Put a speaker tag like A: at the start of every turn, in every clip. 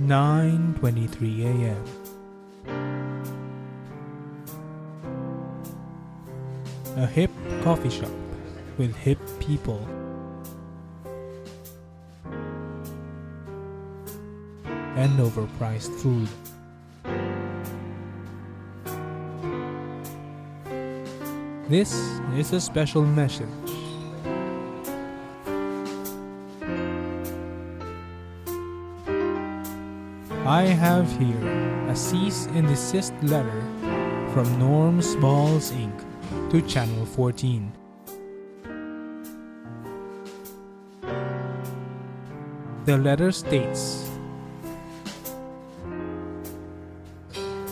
A: 9:23 a.m. A hip coffee shop with hip people. And overpriced food. This is a special message. I have here a cease and desist letter from Norms Balls Inc. to Channel 14. The letter states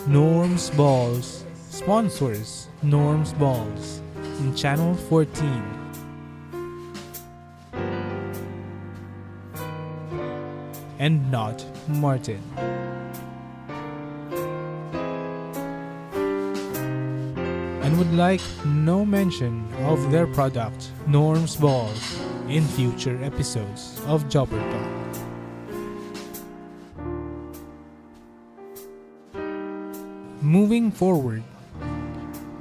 A: Norms Balls sponsors Norms Balls in Channel 14. And not Martin. And would like no mention of their product, Norms Balls, in future episodes of Jobber Talk. Moving forward,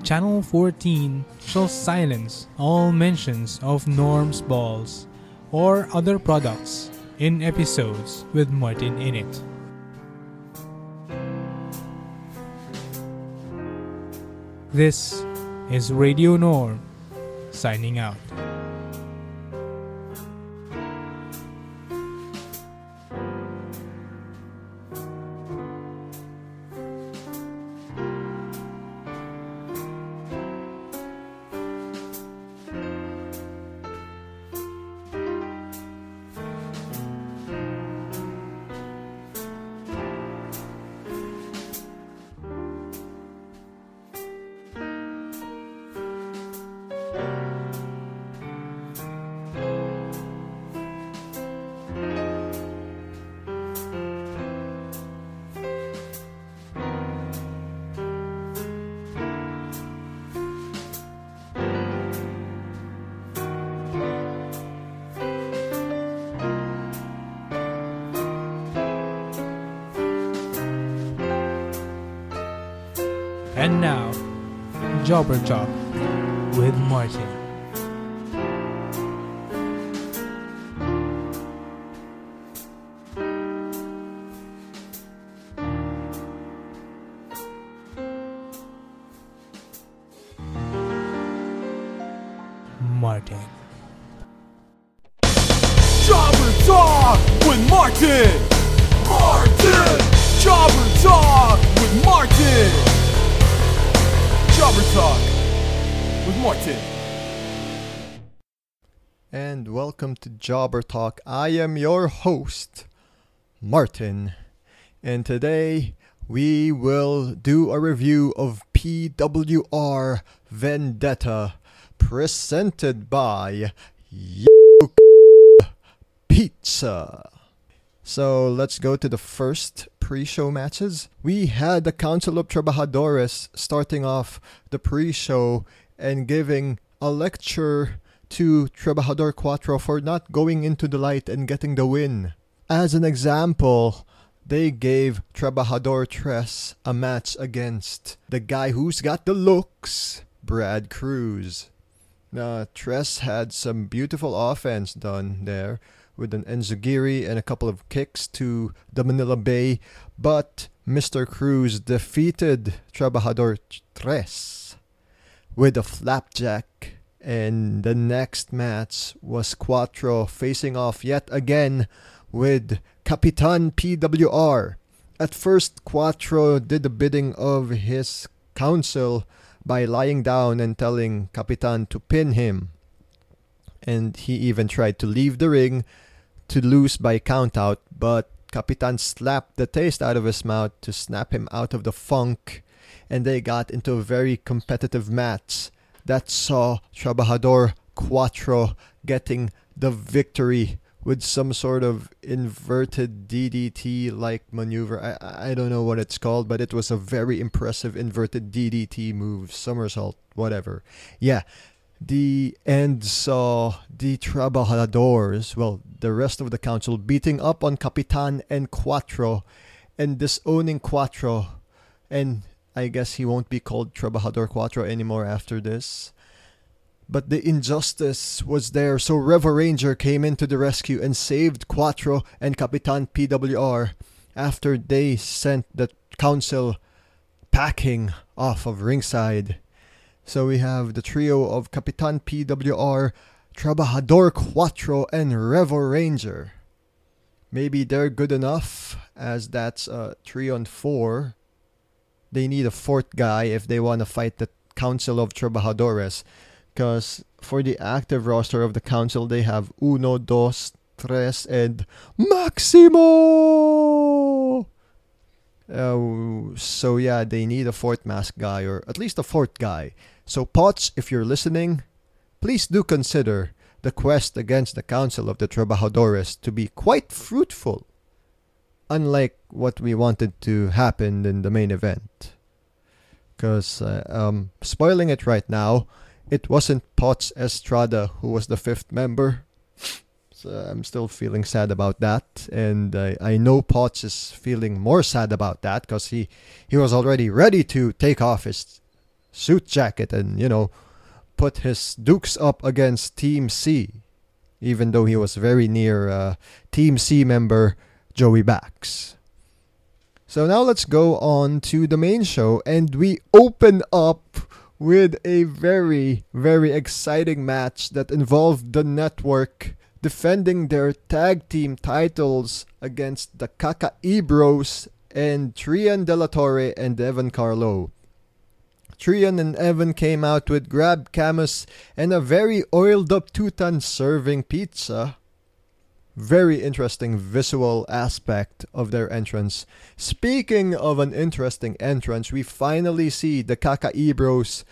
A: Channel 14 shall silence all mentions of Norm's balls or other products in episodes with Martin in it. This is Radio Norm signing out. Jobber Job with Martin. Martin.
B: Jobber Talk with Martin! Martin! Jobber Talk with Martin! Jobber Talk with Martin.
C: and welcome to Jobber Talk. I am your host, Martin, and today we will do a review of PWR Vendetta presented by Pizza. So let's go to the first pre-show matches. We had the Council of Trabajadores starting off the pre-show and giving a lecture to Trabajador Cuatro for not going into the light and getting the win. As an example, they gave Trabajador Tres a match against the guy who's got the looks, Brad Cruz. Now, Tres had some beautiful offense done there with an Enzuigiri and a couple of kicks to the Manila Bay, but Mr. Cruz defeated Trabajador Tres with a flapjack. And the next match was Cuatro facing off yet again with Capitan PWR. At first, Cuatro did the bidding of his counsel by lying down and telling Capitan to pin him. And he even tried to leave the ring to lose by countout, but Capitan slapped the taste out of his mouth to snap him out of the funk, and they got into a very competitive match that saw Trabajador Cuatro getting the victory with some sort of inverted DDT like maneuver. I I don't know what it's called, but it was a very impressive inverted DDT move, somersault, whatever. Yeah, the end saw the Trabajadores, well, the rest of the council, beating up on Capitan and Cuatro and disowning Cuatro. And I guess he won't be called Trabajador Cuatro anymore after this. But the injustice was there, so Revo Ranger came into the rescue and saved Cuatro and Capitan PWR after they sent the council packing off of ringside. So we have the trio of Capitan PWR, Trabajador Cuatro, and Revo Ranger. Maybe they're good enough, as that's uh, 3 on 4. They need a fourth guy if they want to fight the Council of Trabajadores. Because for the active roster of the Council, they have Uno, Dos, Tres, and Maximo! Uh, so yeah, they need a fourth mask guy, or at least a fourth guy. So Potts, if you're listening, please do consider the quest against the Council of the Trabajadores to be quite fruitful, unlike what we wanted to happen in the main event. Because, uh, um, spoiling it right now, it wasn't Potts Estrada who was the fifth member. So I'm still feeling sad about that, and uh, I know Potts is feeling more sad about that because he he was already ready to take off his suit jacket and you know put his dukes up against Team C, even though he was very near uh, Team C member Joey Bax. So now let's go on to the main show, and we open up with a very, very exciting match that involved the network defending their tag team titles against the Kakaibros and Trian De La Torre and Evan Carlo. Trian and Evan came out with Grab Camus and a very oiled up two ton serving pizza. Very interesting visual aspect of their entrance. Speaking of an interesting entrance, we finally see the Kakaibros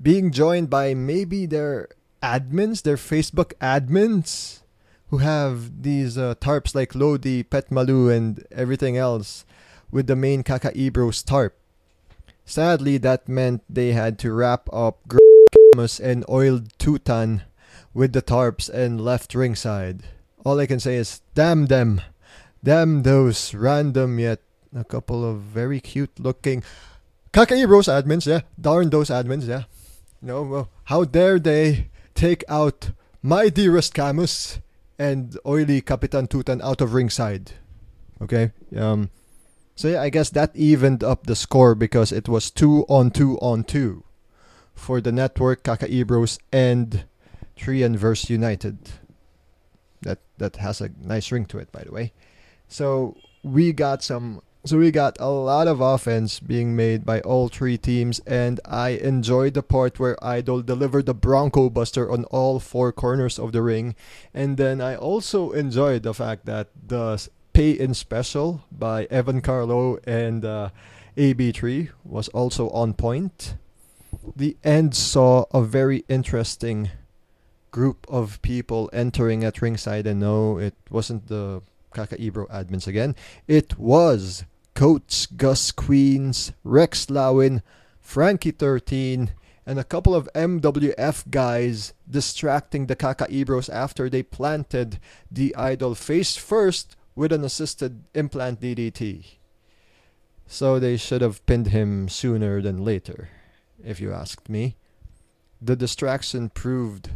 C: being joined by maybe their admins, their Facebook admins, who have these uh, tarps like Lodi, Petmalu, and everything else with the main Kakaibros tarp. Sadly, that meant they had to wrap up Camus and oiled Tutan with the tarps and left ringside. All I can say is, damn them. Damn those random yet a couple of very cute looking Kakaibros admins, yeah. Darn those admins, yeah. No, well, how dare they take out my dearest Camus and oily Capitan Tutan out of ringside. Okay? Um so yeah, I guess that evened up the score because it was 2 on 2 on 2 for the network Kakaibros and Trian verse United. That that has a nice ring to it by the way. So we got some so we got a lot of offense being made by all three teams, and I enjoyed the part where Idol delivered the Bronco Buster on all four corners of the ring. And then I also enjoyed the fact that the pay in special by Evan Carlo and uh, AB3 was also on point. The end saw a very interesting group of people entering at ringside, and no, it wasn't the Kakaibro admins again. It was Coach Gus Queens, Rex Lawin, Frankie 13, and a couple of MWF guys distracting the Kakaibros after they planted the idol face first with an assisted implant DDT. So they should have pinned him sooner than later, if you asked me. The distraction proved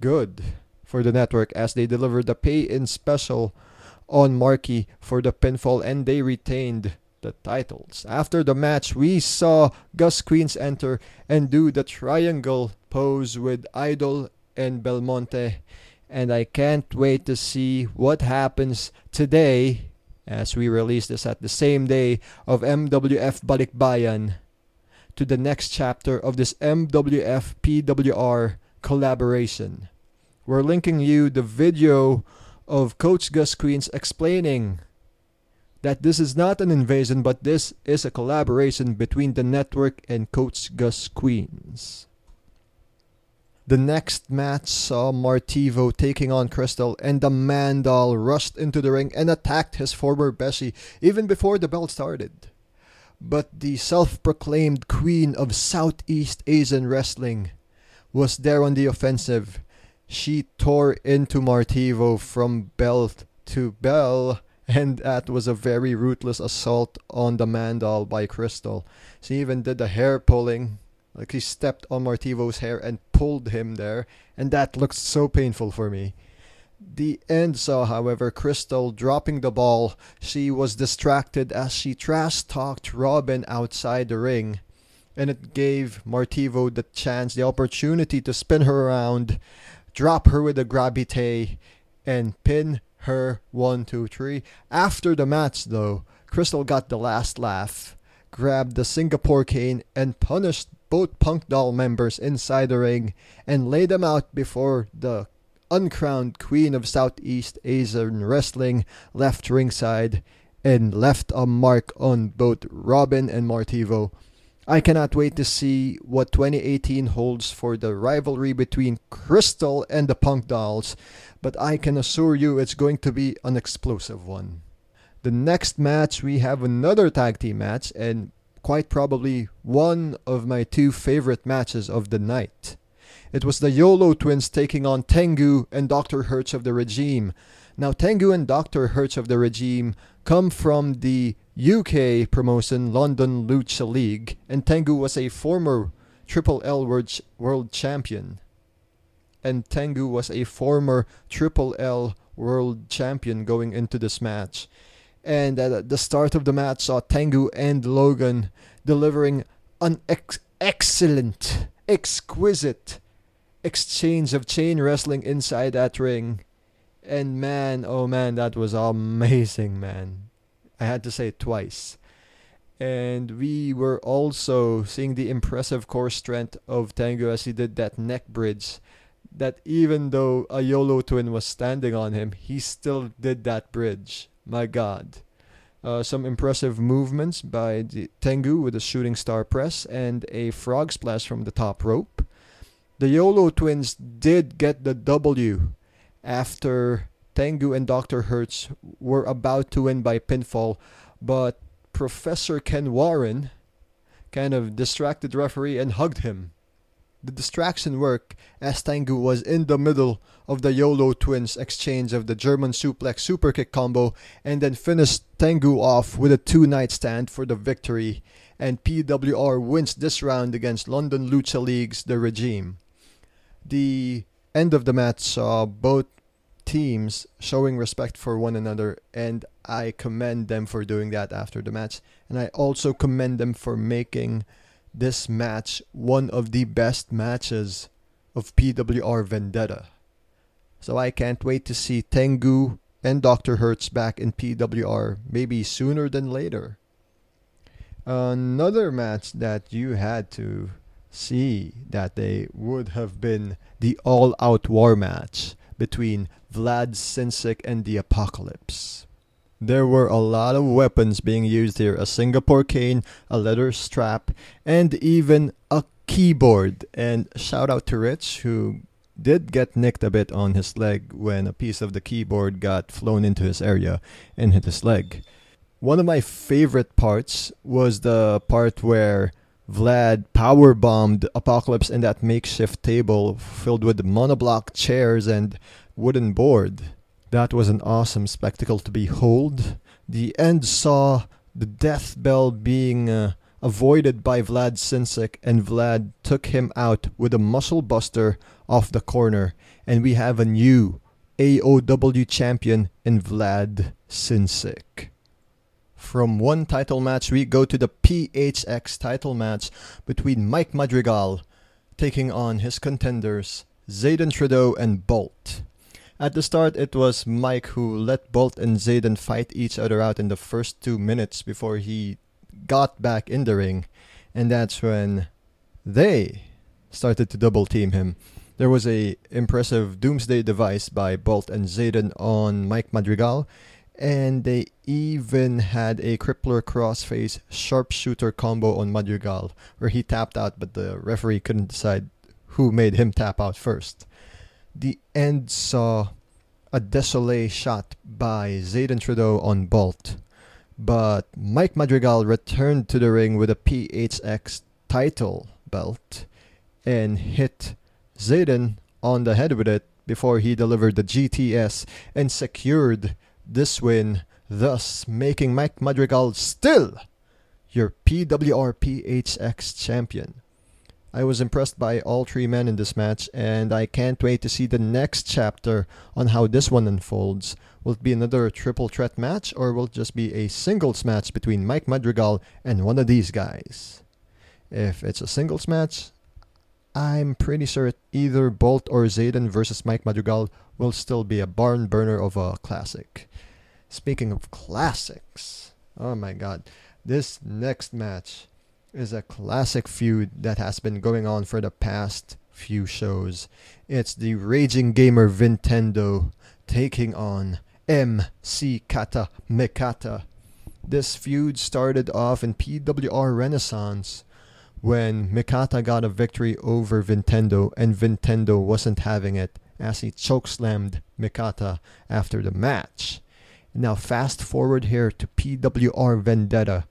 C: good for the network as they delivered the pay in special on Marky for the pinfall and they retained the titles. After the match, we saw Gus Queens enter and do the triangle pose with Idol and Belmonte. And I can't wait to see what happens today as we release this at the same day of MWF Balikbayan to the next chapter of this MWF PWR collaboration. We're linking you the video of Coach Gus Queens explaining that this is not an invasion, but this is a collaboration between the network and Coach Gus Queens. The next match saw Martivo taking on Crystal, and the Mandal rushed into the ring and attacked his former Beshi even before the bell started. But the self proclaimed queen of Southeast Asian wrestling was there on the offensive. She tore into Martivo from belt to bell, and that was a very ruthless assault on the Mandal by Crystal. She even did the hair pulling, like he stepped on Martivo's hair and pulled him there, and that looked so painful for me. The end saw, however, Crystal dropping the ball. She was distracted as she trash talked Robin outside the ring, and it gave Martivo the chance, the opportunity to spin her around, drop her with a gravite, and pin her one, two, three. After the match, though, Crystal got the last laugh, grabbed the Singapore cane, and punished both Punk Doll members inside the ring and laid them out before the uncrowned queen of Southeast Asian wrestling left ringside and left a mark on both Robin and Martivo. I cannot wait to see what 2018 holds for the rivalry between Crystal and the Punk Dolls, but I can assure you it's going to be an explosive one. The next match, we have another tag team match, and quite probably one of my two favorite matches of the night. It was the YOLO twins taking on Tengu and Dr. Hertz of the Regime. Now, Tengu and Dr. Hertz of the Regime come from the UK promotion London Lucha League, and Tengu was a former Triple L World, Champion. And Tengu was a former Triple L World Champion going into this match. And at the start of the match saw Tengu and Logan delivering an ex- excellent, exquisite exchange of chain wrestling inside that ring. And man, oh man, that was amazing, man. I had to say it twice. And we were also seeing the impressive core strength of Tengu as he did that neck bridge. That even though a YOLO twin was standing on him, he still did that bridge. My god. Uh, some impressive movements by Tengu with a shooting star press and a frog splash from the top rope. The YOLO twins did get the W after Tengu and Dr. Hertz were about to win by pinfall, but Professor Ken Warren kind of distracted referee and hugged him. The distraction worked as Tengu was in the middle of the YOLO twins exchange of the German suplex superkick combo and then finished Tengu off with a two night stand for the victory. And PWR wins this round against London Lucha League's The Regime. The end of the match saw both teams showing respect for one another, and I commend them for doing that after the match. And I also commend them for making this match one of the best matches of PWR Vendetta. So I can't wait to see Tengu and Dr. Hertz back in PWR, maybe sooner than later. Another match that you had to see that they would have been the all out war match between Vlad Sinsik and the Apocalypse. There were a lot of weapons being used here a Singapore cane, a leather strap, and even a keyboard. And shout out to Rich, who did get nicked a bit on his leg when a piece of the keyboard got flown into his area and hit his leg. One of my favorite parts was the part where Vlad power bombed Apocalypse in that makeshift table filled with monoblock chairs and wooden board. That was an awesome spectacle to behold. The end saw the death bell being uh, avoided by Vlad Sinsik, and Vlad took him out with a muscle buster off the corner, and we have a new AOW champion in Vlad Sinsik. From one title match, we go to the PHX title match between Mike Madrigal taking on his contenders, Zayden Trudeau and Bolt. At the start, it was Mike who let Bolt and Zayden fight each other out in the first two minutes before he got back in the ring, and that's when they started to double team him. There was a impressive doomsday device by Bolt and Zayden on Mike Madrigal, and they even had a crippler crossface sharpshooter combo on Madrigal where he tapped out but the referee couldn't decide who made him tap out first. The end saw a désolé shot by Zayden Trudeau on Bolt, but Mike Madrigal returned to the ring with a PHX title belt and hit Zayden on the head with it before he delivered the GTS and secured this win, thus making Mike Madrigal still your PWR PHX champion. I was impressed by all three men in this match, and I can't wait to see the next chapter on how this one unfolds. Will it be another triple threat match, or will it just be a singles match between Mike Madrigal and one of these guys? If it's a singles match, I'm pretty sure either Bolt or Zayden versus Mike Madrigal will still be a barn burner of a classic. Speaking of classics, oh my god, this next match is a classic feud that has been going on for the past few shows. It's the Raging Gamer Vintendo taking on MC Kata Mikata. This feud started off in PWR Renaissance when Mikata got a victory over Vintendo and Vintendo wasn't having it as he chokeslammed Mikata after the match. Now fast forward here to PWR Vendetta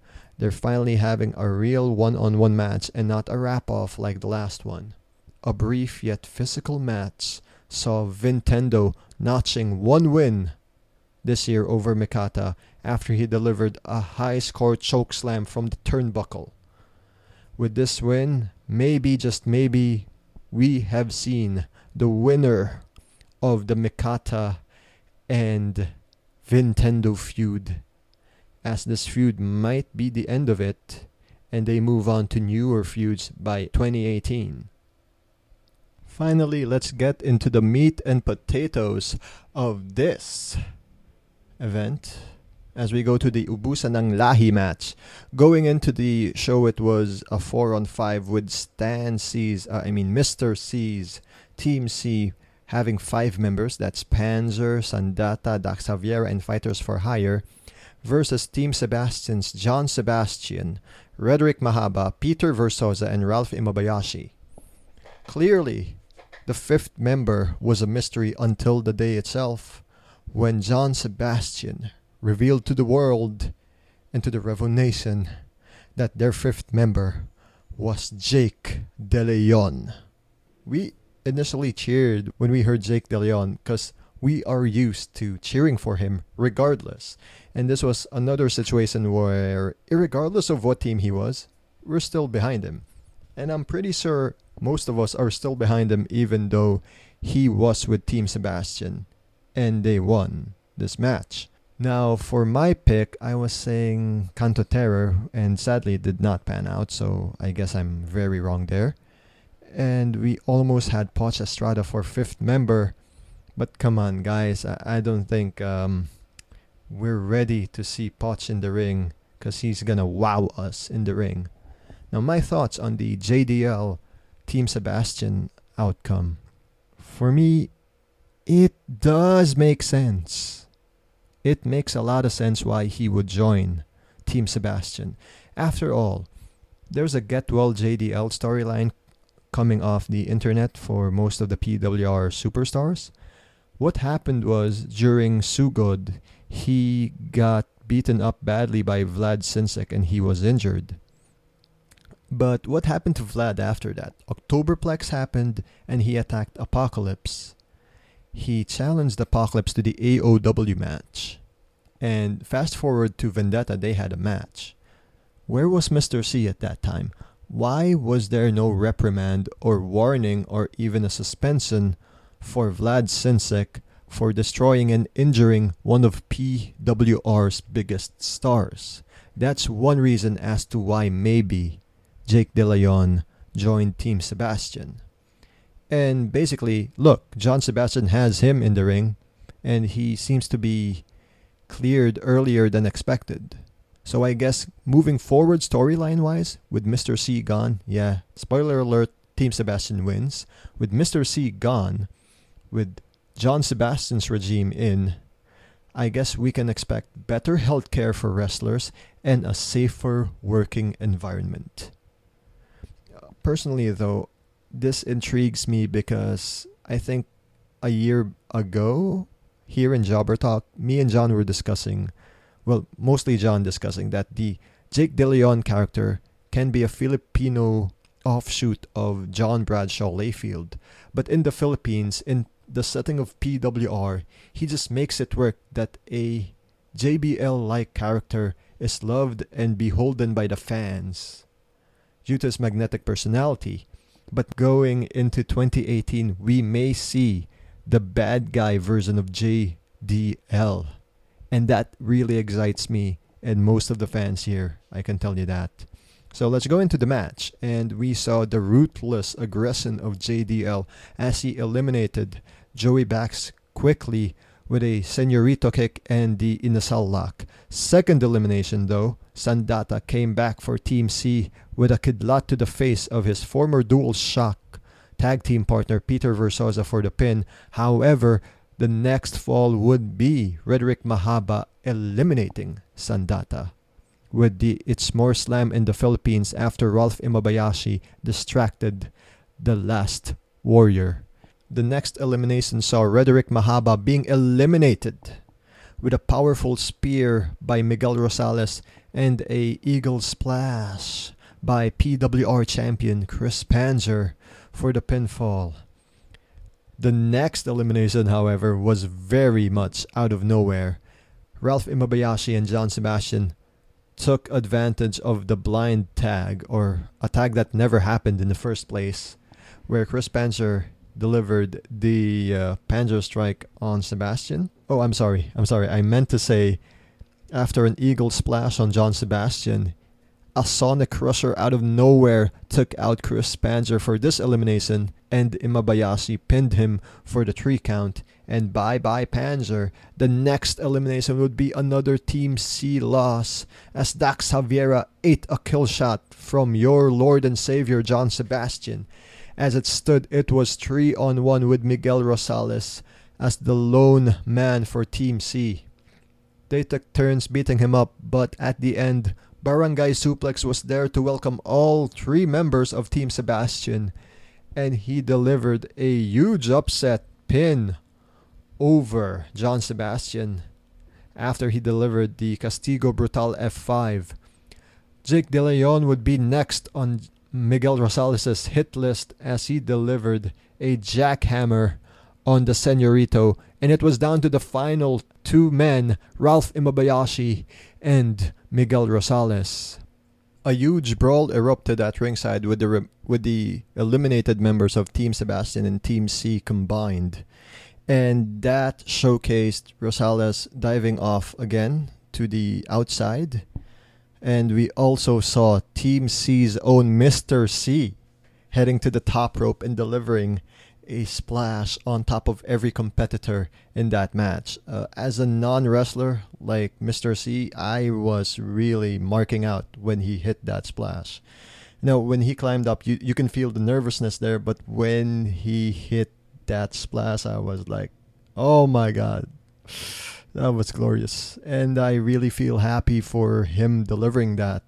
C: they're finally having a real one on one match and not a wrap off like the last one. A brief yet physical match saw Vintendo notching one win this year over Mikata after he delivered a high score choke slam from the turnbuckle. With this win, maybe, just maybe, we have seen the winner of the Mikata and Vintendo feud as this feud might be the end of it and they move on to newer feuds by 2018. Finally, let's get into the meat and potatoes of this event as we go to the Ubusan ng Lahi match. Going into the show, it was a 4 on 5 with Stan C's, uh, I mean, Mr. C's Team C having five members that's Panzer, Sandata, Dax Xavier, and Fighters for Hire versus Team Sebastian's John Sebastian, Rederick Mahaba, Peter Versosa, and Ralph Imabayashi. Clearly, the fifth member was a mystery until the day itself, when John Sebastian revealed to the world and to the Revo Nation that their fifth member was Jake De Leon. We initially cheered when we heard Jake De Leon because we are used to cheering for him regardless. And this was another situation where, regardless of what team he was, we're still behind him. And I'm pretty sure most of us are still behind him, even though he was with Team Sebastian and they won this match. Now, for my pick, I was saying Kanto Terror, and sadly it did not pan out, so I guess I'm very wrong there. And we almost had Poch Estrada for fifth member, but come on, guys, I, I don't think um, we're ready to see Poch in the ring because he's gonna wow us in the ring. Now, my thoughts on the JDL Team Sebastian outcome. For me, it does make sense. It makes a lot of sense why he would join Team Sebastian. After all, there's a Get Well JDL storyline coming off the internet for most of the PWR superstars. What happened was during Sugod, he got beaten up badly by Vlad Sinsik and he was injured. But what happened to Vlad after that? Octoberplex happened and he attacked Apocalypse. He challenged Apocalypse to the AOW match. And fast forward to Vendetta, they had a match. Where was Mr. C at that time? Why was there no reprimand or warning or even a suspension for Vlad Sinsik for destroying and injuring one of PWR's biggest stars. That's one reason as to why maybe Jake DeLeon joined Team Sebastian. And basically, look, John Sebastian has him in the ring, and he seems to be cleared earlier than expected. So I guess moving forward storyline wise, with Mr. C gone, yeah, spoiler alert, Team Sebastian wins. With Mr. C gone, with John Sebastian's regime in, I guess we can expect better healthcare for wrestlers and a safer working environment. Personally, though, this intrigues me because I think a year ago, here in Jobber Talk, me and John were discussing, well, mostly John discussing that the Jake De Leon character can be a Filipino offshoot of John Bradshaw Layfield. But in the Philippines, in the setting of PWR, he just makes it work that a JBL like character is loved and beholden by the fans due to his magnetic personality. But going into 2018, we may see the bad guy version of JDL. And that really excites me and most of the fans here. I can tell you that. So let's go into the match. And we saw the ruthless aggression of JDL as he eliminated Joey Bax quickly with a senorito kick and the inasal lock. Second elimination though, Sandata came back for Team C with a kidlat to the face of his former dual shock tag team partner Peter Versosa for the pin. However, the next fall would be Rederick Mahaba eliminating Sandata with the It's More Slam in the Philippines after Ralph Imabayashi distracted the last warrior. The next elimination saw Rederick Mahaba being eliminated with a powerful spear by Miguel Rosales and a eagle splash by PWR champion Chris Panzer for the pinfall. The next elimination, however, was very much out of nowhere. Ralph Imabayashi and John Sebastian took advantage of the blind tag, or a tag that never happened in the first place, where Chris Panzer delivered the uh, Panzer strike on Sebastian. Oh, I'm sorry. I'm sorry. I meant to say after an eagle splash on John Sebastian, a Sonic Crusher out of nowhere took out Chris Panzer for this elimination, and Imabayashi pinned him for the three count. And bye bye Panzer. The next elimination would be another Team C loss, as Dax Xavier ate a kill shot from your Lord and Savior John Sebastian. As it stood, it was 3 on 1 with Miguel Rosales as the lone man for Team C. They took turns beating him up, but at the end, Barangay Suplex was there to welcome all three members of Team Sebastian, and he delivered a huge upset pin over John Sebastian after he delivered the Castigo Brutal F5. Jake De Leon would be next on Miguel Rosales' hit list as he delivered a jackhammer on the Senorito, and it was down to the final two men, Ralph Imabayashi and Miguel Rosales. A huge brawl erupted at ringside with the re- with the eliminated members of Team Sebastian and Team C combined, and that showcased Rosales diving off again to the outside, and we also saw Team C's own Mr. C heading to the top rope and delivering a splash on top of every competitor in that match. Uh, as a non wrestler like Mr. C, I was really marking out when he hit that splash. You know, when he climbed up, you, you can feel the nervousness there, but when he hit that splash, I was like, oh my god. That was glorious. And I really feel happy for him delivering that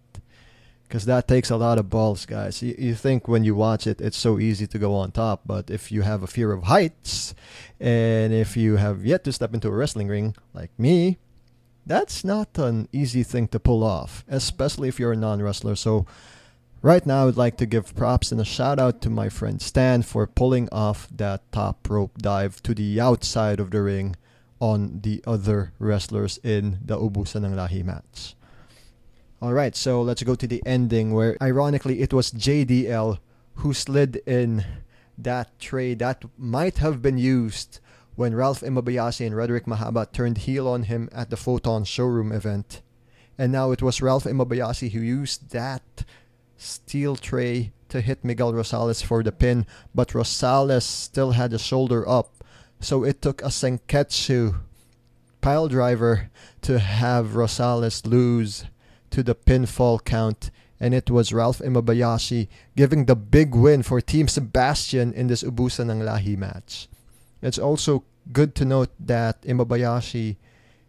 C: because that takes a lot of balls, guys. You, you think when you watch it, it's so easy to go on top, but if you have a fear of heights, and if you have yet to step into a wrestling ring like me, that's not an easy thing to pull off, especially if you're a non wrestler. So, right now, I'd like to give props and a shout out to my friend Stan for pulling off that top rope dive to the outside of the ring on the other wrestlers in the Ubusan ng Lahi match. Alright, so let's go to the ending where ironically it was JDL who slid in that tray that might have been used when Ralph Imabayashi and Rederick Mahaba turned heel on him at the Photon showroom event. And now it was Ralph Imabayashi who used that steel tray to hit Miguel Rosales for the pin, but Rosales still had the shoulder up. So it took a Senketsu pile driver to have Rosales lose to the pinfall count, and it was Ralph Imabayashi giving the big win for Team Sebastian in this Ubusan ng Lahi match. It's also good to note that Imabayashi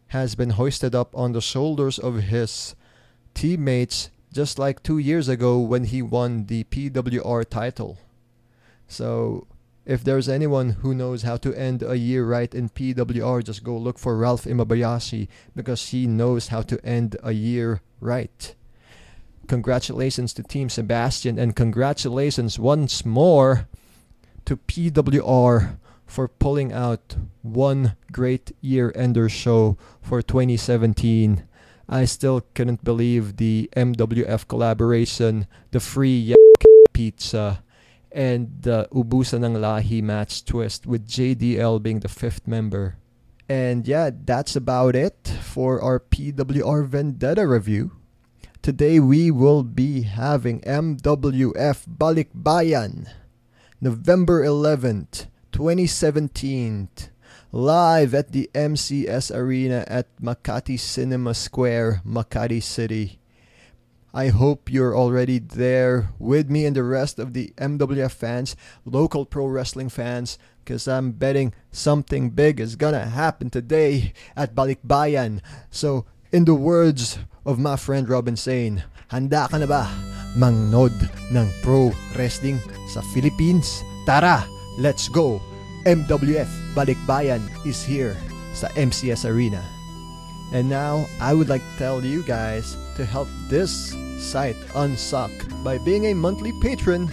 C: has been hoisted up on the shoulders of his teammates just like two years ago when he won the PWR title. So if there's anyone who knows how to end a year right in PWR, just go look for Ralph Imabayashi because he knows how to end a year right. Congratulations to Team Sebastian and congratulations once more to PWR for pulling out one great year ender show for 2017. I still couldn't believe the MWF collaboration, the free pizza, and the Ubusan ng Lahi match twist with JDL being the fifth member. And yeah, that's about it for our PWR Vendetta review. Today we will be having MWF Balikbayan, November 11th, 2017, live at the MCS Arena at Makati Cinema Square, Makati City. I hope you're already there with me and the rest of the MWF fans, local pro wrestling fans, because I'm betting something big is gonna happen today at Balikbayan. So, in the words of my friend Robin Sane, handa ka na ba mangnod ng pro wrestling sa Philippines? Tara, let's go! MWF Balikbayan is here sa MCS Arena. And now, I would like to tell you guys to help this site unsuck by being a monthly patron.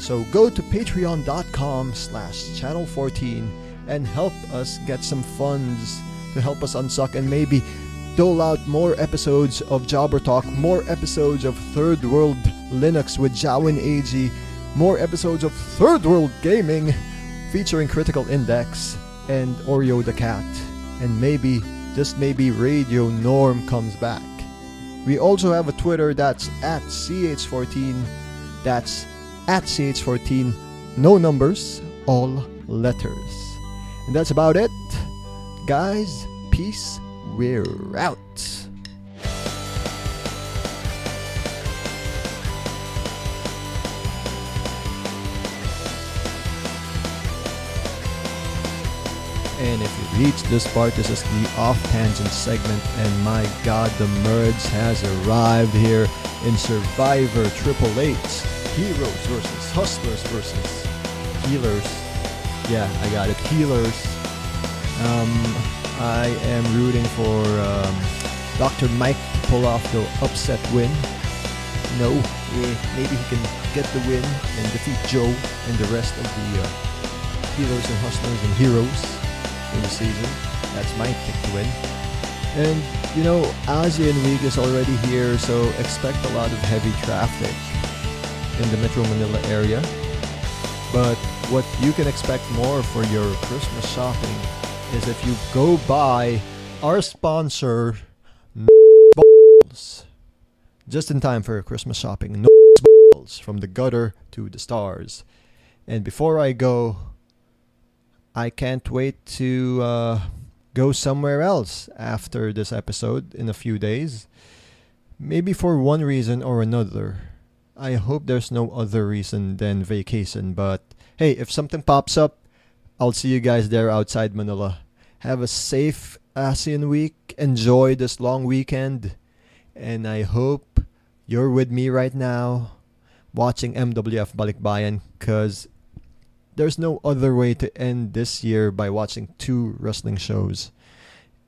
C: So go to patreon.com slash channel14 and help us get some funds to help us unsuck and maybe dole out more episodes of Jobber Talk, more episodes of Third World Linux with Jawin AG, more episodes of Third World Gaming featuring Critical Index and Oreo the Cat, and maybe, just maybe, Radio Norm comes back. We also have a Twitter that's at CH14. That's at CH14. No numbers, all letters. And that's about it. Guys, peace. We're out. And if you reach this part, this is the off tangent segment. And my god, the merge has arrived here in Survivor Triple H. Heroes versus Hustlers versus Healers. Yeah, I got it. Healers. Um, I am rooting for um, Dr. Mike to pull off the upset win. No, eh, maybe he can get the win and defeat Joe and the rest of the uh, Healers and Hustlers and Heroes in the season. That's my pick to win. And, you know, ASEAN Week is already here, so expect a lot of heavy traffic in the Metro Manila area. But what you can expect more for your Christmas shopping is if you go by our sponsor, Balls. Just in time for Christmas shopping. Balls, from the gutter to the stars. And before I go, I can't wait to uh, go somewhere else after this episode in a few days. Maybe for one reason or another. I hope there's no other reason than vacation, but hey, if something pops up, I'll see you guys there outside Manila. Have a safe ASEAN week. Enjoy this long weekend. And I hope you're with me right now watching MWF Balikbayan because there's no other way to end this year by watching two wrestling shows.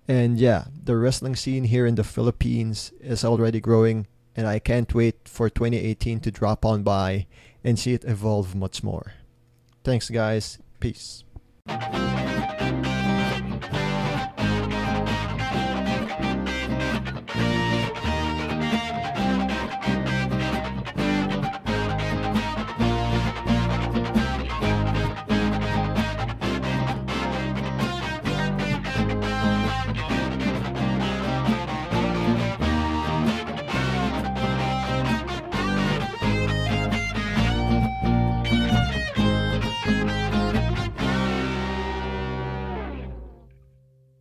C: And yeah, the wrestling scene here in the Philippines is already growing, and I can't wait for 2018 to drop on by and see it evolve much more. Thanks, guys. Peace.